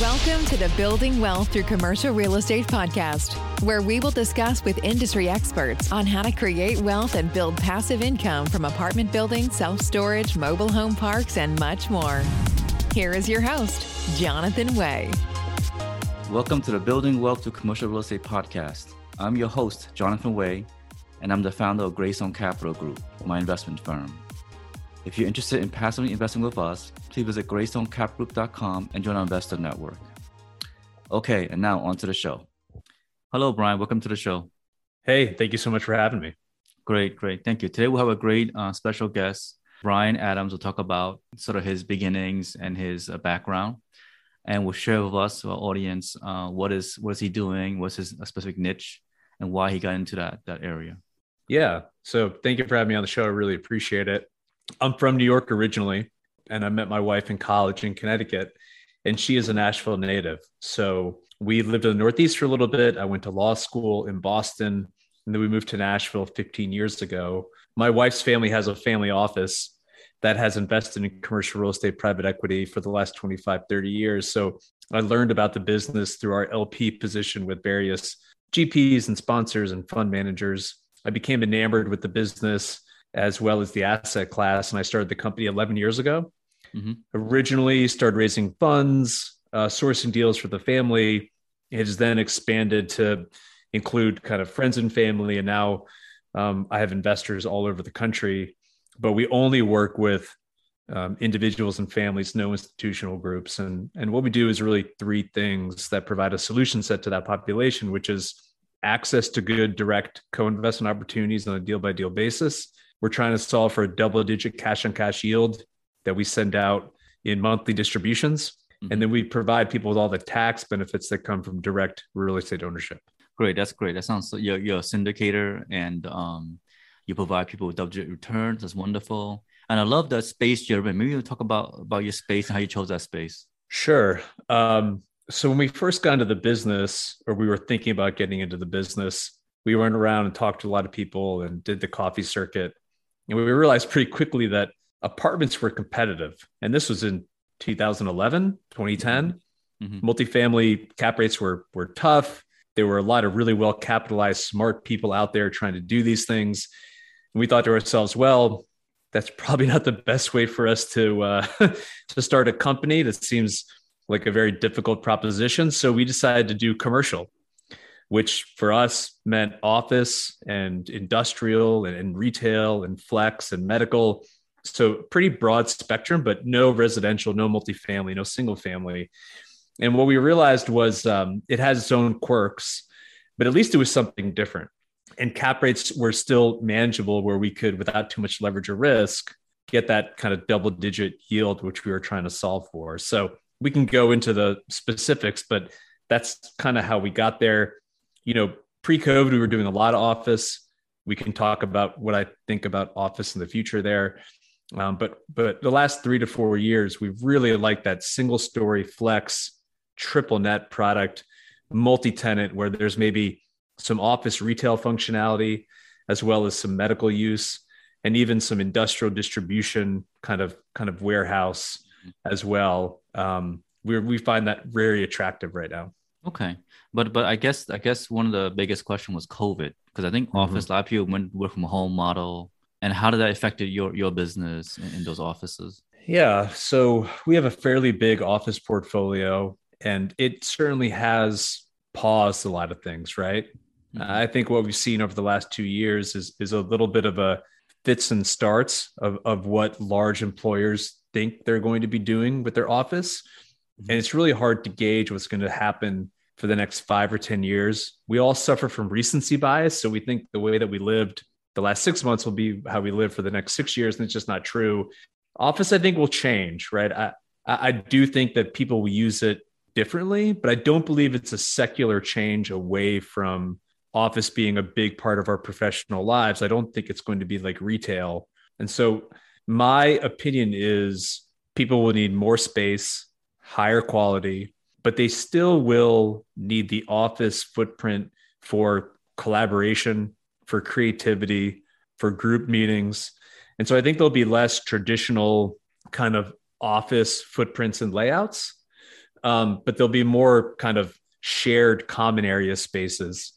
Welcome to the Building Wealth Through Commercial Real Estate podcast, where we will discuss with industry experts on how to create wealth and build passive income from apartment buildings, self storage, mobile home parks, and much more. Here is your host, Jonathan Way. Welcome to the Building Wealth Through Commercial Real Estate podcast. I'm your host, Jonathan Way, and I'm the founder of Greystone Capital Group, my investment firm. If you're interested in passively investing with us, please visit greystonecapgroup.com and join our investor network. Okay, and now on to the show. Hello, Brian. Welcome to the show. Hey, thank you so much for having me. Great, great. Thank you. Today we'll have a great uh, special guest. Brian Adams will talk about sort of his beginnings and his uh, background, and will share with us, our audience, uh, what is what is he doing, what's his specific niche, and why he got into that that area. Yeah. So thank you for having me on the show. I really appreciate it. I'm from New York originally, and I met my wife in college in Connecticut, and she is a Nashville native. So we lived in the Northeast for a little bit. I went to law school in Boston, and then we moved to Nashville 15 years ago. My wife's family has a family office that has invested in commercial real estate private equity for the last 25, 30 years. So I learned about the business through our LP position with various GPs and sponsors and fund managers. I became enamored with the business as well as the asset class. And I started the company 11 years ago. Mm-hmm. Originally, started raising funds, uh, sourcing deals for the family. It has then expanded to include kind of friends and family. And now um, I have investors all over the country, but we only work with um, individuals and families, no institutional groups. And, and what we do is really three things that provide a solution set to that population, which is access to good direct co-investment opportunities on a deal by deal basis we're trying to solve for a double digit cash on cash yield that we send out in monthly distributions. Mm-hmm. And then we provide people with all the tax benefits that come from direct real estate ownership. Great. That's great. That sounds you're, you're a syndicator and um, you provide people with double digit returns. That's wonderful. And I love that space you're in. Maybe you talk about, about your space and how you chose that space. Sure. Um, so when we first got into the business, or we were thinking about getting into the business, we went around and talked to a lot of people and did the coffee circuit. And we realized pretty quickly that apartments were competitive. And this was in 2011, 2010. Mm-hmm. Multifamily cap rates were, were tough. There were a lot of really well capitalized, smart people out there trying to do these things. And we thought to ourselves, well, that's probably not the best way for us to uh, to start a company. That seems like a very difficult proposition. So we decided to do commercial which for us meant office and industrial and, and, retail and flex and medical. So pretty broad spectrum, but no residential, no multifamily, no single family. And what we realized was um, it has its own quirks, but at least it was something different. And cap rates were still manageable where we could, without too much leverage or risk, get that kind of double digit yield, which we were trying to solve for. So we can go into the specifics, but that's kind of how we got there you know, pre-COVID, we were doing a lot of office. We can talk about what I think about office in the future there. Um, but but the last three to four years, we've really liked that single story flex triple net product, multi-tenant, where there's maybe some office retail functionality as well as some medical use and even some industrial distribution kind of kind of warehouse as well. Um, we we find that very attractive right now. Okay, but but I guess I guess one of the biggest question was COVID because I think mm-hmm. office a lot of people went work from home model, and how did that affect your your business in, in those offices? Yeah, so we have a fairly big office portfolio, and it certainly has paused a lot of things, right? Mm-hmm. I think what we've seen over the last two years is is a little bit of a fits and starts of, of what large employers think they're going to be doing with their office. Mm-hmm. And it's really hard to gauge what's going to happen for the next five or 10 years. We all suffer from recency bias. So we think the way that we lived the last six months will be how we live for the next six years. And it's just not true. Office, I think, will change, right? I, I do think that people will use it differently, but I don't believe it's a secular change away from office being a big part of our professional lives. I don't think it's going to be like retail. And so my opinion is people will need more space, higher quality, but they still will need the office footprint for collaboration, for creativity, for group meetings. And so I think there'll be less traditional kind of office footprints and layouts. um, but there'll be more kind of shared common area spaces.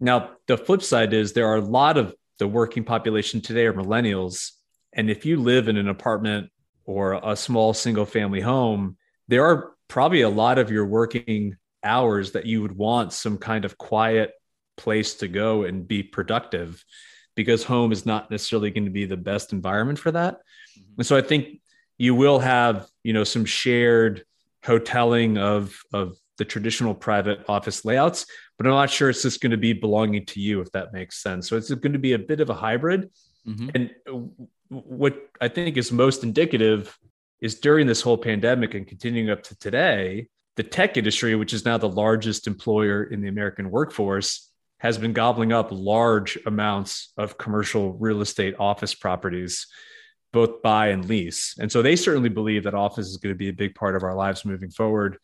Now, the flip side is there are a lot of the working population today are millennials. And if you live in an apartment or a small single family home, there are probably a lot of your working hours that you would want some kind of quiet place to go and be productive because home is not necessarily going to be the best environment for that. Mm-hmm. And so I think you will have, you know, some shared hoteling of of the traditional private office layouts, but I'm not sure it's just going to be belonging to you if that makes sense. So it's going to be a bit of a hybrid. Mm-hmm. And what I think is most indicative is during this whole pandemic and continuing up to today, the tech industry, which is now the largest employer in the American workforce, has been gobbling up large amounts of commercial real estate office properties, both buy and lease. And so they certainly believe that office is going to be a big part of our lives moving forward.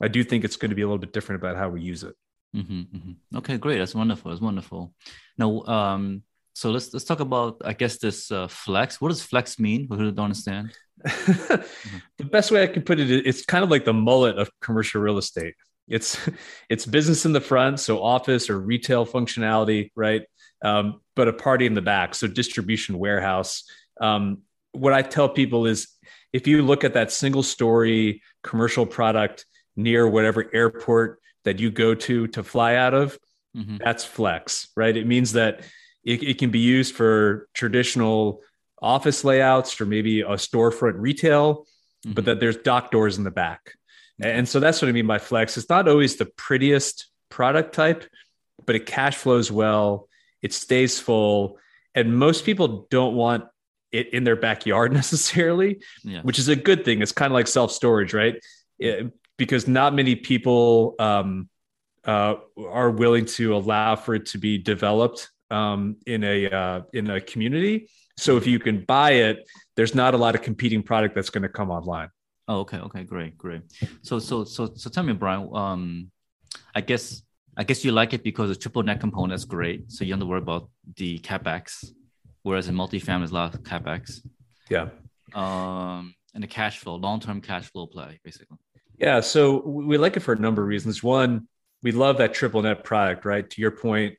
I do think it's going to be a little bit different about how we use it. Mm-hmm, mm-hmm. Okay, great. That's wonderful. That's wonderful. Now, um, so let's let's talk about I guess this uh, flex. What does flex mean? For who don't understand. the best way I can put it, it's kind of like the mullet of commercial real estate. It's it's business in the front, so office or retail functionality, right? Um, but a party in the back, so distribution warehouse. Um, what I tell people is, if you look at that single story commercial product near whatever airport that you go to to fly out of, mm-hmm. that's flex, right? It means that it, it can be used for traditional office layouts or maybe a storefront retail, mm-hmm. but that there's dock doors in the back. And so that's what I mean by flex. It's not always the prettiest product type, but it cash flows well, it stays full. And most people don't want it in their backyard necessarily, yeah. which is a good thing. It's kind of like self storage, right? It, because not many people um, uh, are willing to allow for it to be developed um, in a uh, in a community. So if you can buy it, there's not a lot of competing product that's going to come online. Oh, okay, okay, great, great. So, so, so, so, tell me, Brian. Um, I guess, I guess you like it because the triple net component is great. So you don't have to worry about the capex, whereas in multifamily, is a lot of capex. Yeah. Um, and the cash flow, long term cash flow play, basically. Yeah. So we like it for a number of reasons. One, we love that triple net product, right? To your point,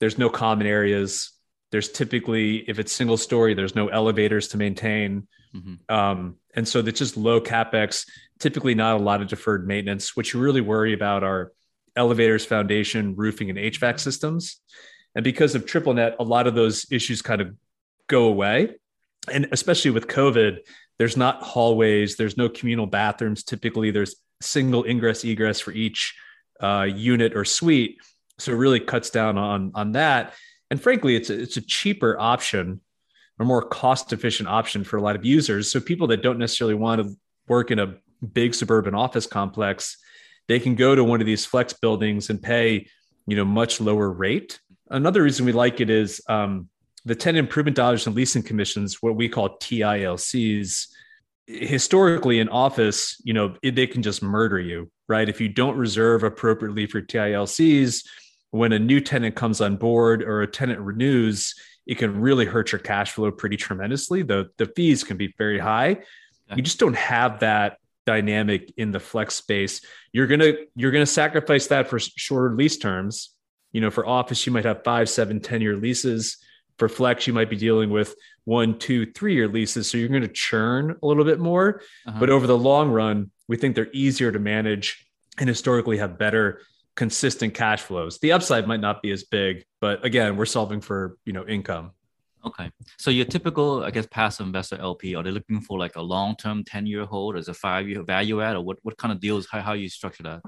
there's no common areas. There's typically, if it's single story, there's no elevators to maintain. Mm-hmm. Um, and so that's just low capex, typically not a lot of deferred maintenance. What you really worry about are elevators, foundation, roofing, and HVAC systems. And because of triple net, a lot of those issues kind of go away. And especially with COVID, there's not hallways, there's no communal bathrooms. Typically, there's single ingress egress for each uh, unit or suite. So it really cuts down on, on that. And frankly, it's a, it's a cheaper option a more cost efficient option for a lot of users. So people that don't necessarily want to work in a big suburban office complex, they can go to one of these flex buildings and pay, you know, much lower rate. Another reason we like it is um, the tenant improvement dollars and leasing commissions, what we call TILCs. Historically, in office, you know, they can just murder you, right? If you don't reserve appropriately for TILCs, when a new tenant comes on board or a tenant renews, it can really hurt your cash flow pretty tremendously. The the fees can be very high. You just don't have that dynamic in the flex space. You're gonna you're gonna sacrifice that for shorter lease terms. You know, for office, you might have five, seven, 10 year leases. For flex, you might be dealing with one, two, three year leases. So you're going to churn a little bit more. Uh-huh. But over the long run, we think they're easier to manage and historically have better consistent cash flows. The upside might not be as big, but again, we're solving for you know income. Okay, so your typical, I guess, passive investor LP are they looking for like a long term, ten year hold, as a five year value add, or what what kind of deals? How how you structure that?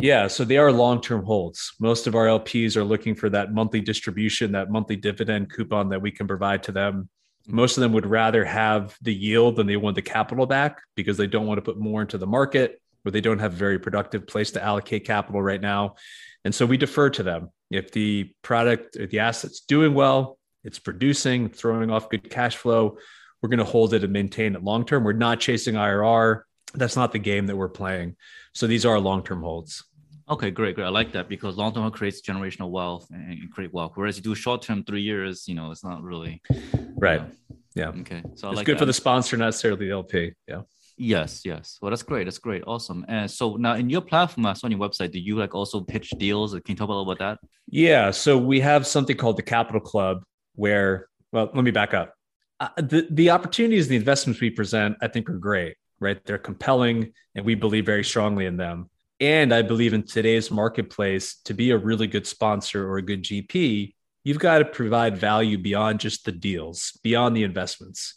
Yeah, so they are long term holds. Most of our LPs are looking for that monthly distribution, that monthly dividend coupon that we can provide to them. Mm-hmm. Most of them would rather have the yield than they want the capital back because they don't want to put more into the market where they don't have a very productive place to allocate capital right now. And so we defer to them. If the product or the asset's doing well, it's producing, throwing off good cash flow, we're going to hold it and maintain it long term. We're not chasing IRR. That's not the game that we're playing. So these are long term holds. Okay, great, great. I like that because long term creates generational wealth and create wealth. Whereas you do short term, three years, you know, it's not really right. Know. Yeah. Okay. So I it's like good that. for the sponsor, not necessarily the LP. Yeah. Yes, yes. Well, that's great. That's great. Awesome. And so now in your platform, I on your website, do you like also pitch deals? Can you talk a little about that? Yeah. So we have something called the Capital Club where, well, let me back up. Uh, the, the opportunities, and the investments we present, I think are great, right? They're compelling and we believe very strongly in them. And I believe in today's marketplace to be a really good sponsor or a good GP, you've got to provide value beyond just the deals, beyond the investments.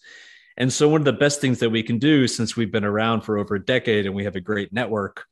And so, one of the best things that we can do since we've been around for over a decade and we have a great network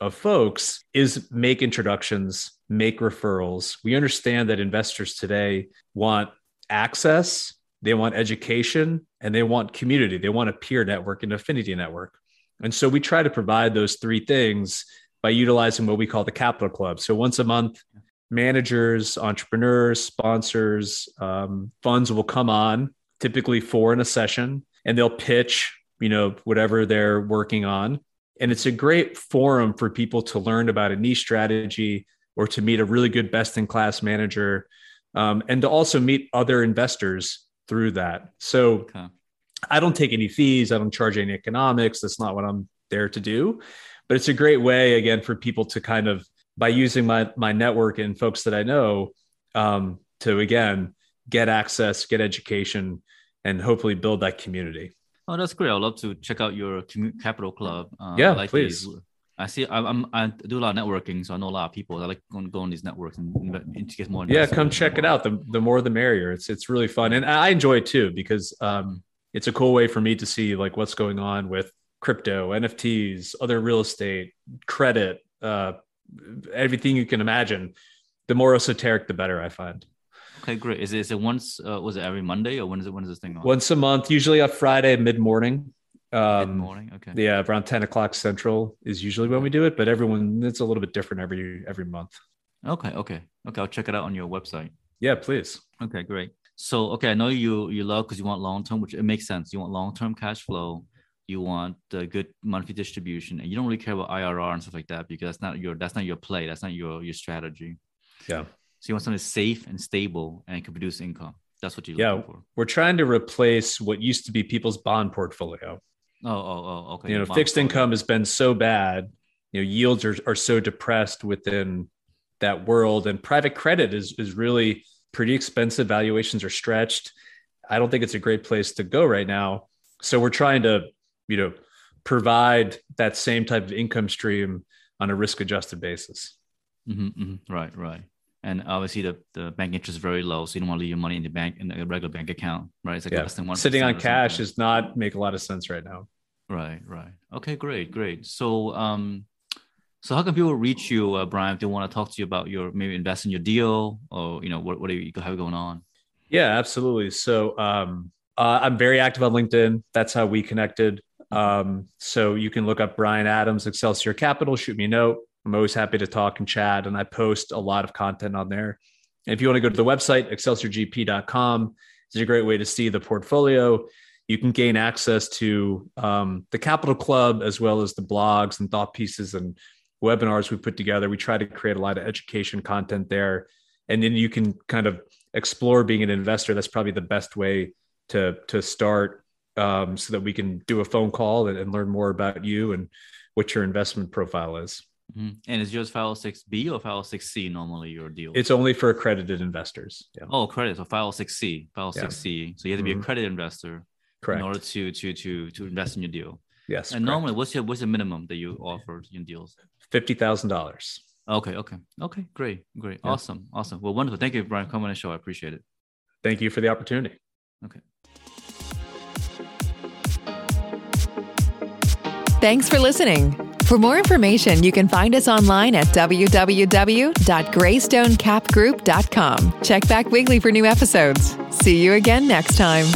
of folks is make introductions, make referrals. We understand that investors today want access, they want education, and they want community. They want a peer network, and affinity network. And so, we try to provide those three things by utilizing what we call the capital club. So, once a month, managers, entrepreneurs, sponsors, um, funds will come on, typically four in a session, and they'll pitch, you know, whatever they're working on. And it's a great forum for people to learn about a niche strategy or to meet a really good best in class manager um, and to also meet other investors through that. So okay. I don't take any fees, I don't charge any economics. That's not what I'm there to do. But it's a great way, again, for people to kind of, by using my, my network and folks that I know, um, to again get access, get education, and hopefully build that community. Oh, that's great. I'd love to check out your Capital Club. Uh, yeah, like please. These. I see. I'm, I'm, i do a lot of networking, so I know a lot of people. I like going to go on these networks and, and to get more. Yeah, come check it out. The the more the merrier. It's it's really fun, and I enjoy it too because um, it's a cool way for me to see like what's going on with crypto, NFTs, other real estate, credit, uh, everything you can imagine. The more esoteric, the better. I find. Okay, great. Is it, is it once? Uh, was it every Monday or when is it? When is this thing on? Once a month, usually a Friday mid morning. Um, mid morning. Okay. Yeah, around ten o'clock central is usually when we do it, but everyone it's a little bit different every every month. Okay. Okay. Okay. I'll check it out on your website. Yeah, please. Okay, great. So, okay, I know you you love because you want long term, which it makes sense. You want long term cash flow. You want a good monthly distribution, and you don't really care about IRR and stuff like that because that's not your that's not your play. That's not your your strategy. Yeah. So you want something safe and stable and can produce income. That's what you're yeah, looking for. We're trying to replace what used to be people's bond portfolio. Oh, oh, oh, okay. You know, fixed portfolio. income has been so bad. You know, yields are, are so depressed within that world. And private credit is is really pretty expensive. Valuations are stretched. I don't think it's a great place to go right now. So we're trying to, you know, provide that same type of income stream on a risk adjusted basis. Mm-hmm, mm-hmm. Right, right and obviously the, the bank interest is very low, so you don't want to leave your money in the bank in a regular bank account, right? It's like yeah. less than one. Sitting on cash does not make a lot of sense right now. Right, right. Okay, great, great. So, um, so how can people reach you, uh, Brian, if they want to talk to you about your maybe invest in your deal or you know what what do you have going on? Yeah, absolutely. So, um, uh, I'm very active on LinkedIn. That's how we connected. Um, so you can look up Brian Adams, Excelsior Capital. Shoot me a note. I'm always happy to talk and chat, and I post a lot of content on there. And if you want to go to the website, excelsiorgp.com, it's a great way to see the portfolio. You can gain access to um, the Capital Club as well as the blogs and thought pieces and webinars we put together. We try to create a lot of education content there. And then you can kind of explore being an investor. That's probably the best way to, to start um, so that we can do a phone call and, and learn more about you and what your investment profile is. Mm-hmm. And is yours 506B or 506C normally your deal? It's only for accredited investors. Yeah. Oh, credit. So 506C, 506C. Yeah. So you have to be mm-hmm. accredited investor correct. in order to to to to invest in your deal. Yes. And correct. normally, what's your what's the minimum that you offer in deals? Fifty thousand dollars. Okay. Okay. Okay. Great. Great. Yeah. Awesome. Awesome. Well, wonderful. Thank you, Brian, for coming on the show. I appreciate it. Thank you for the opportunity. Okay. Thanks for listening. For more information, you can find us online at www.greystonecapgroup.com. Check back weekly for new episodes. See you again next time.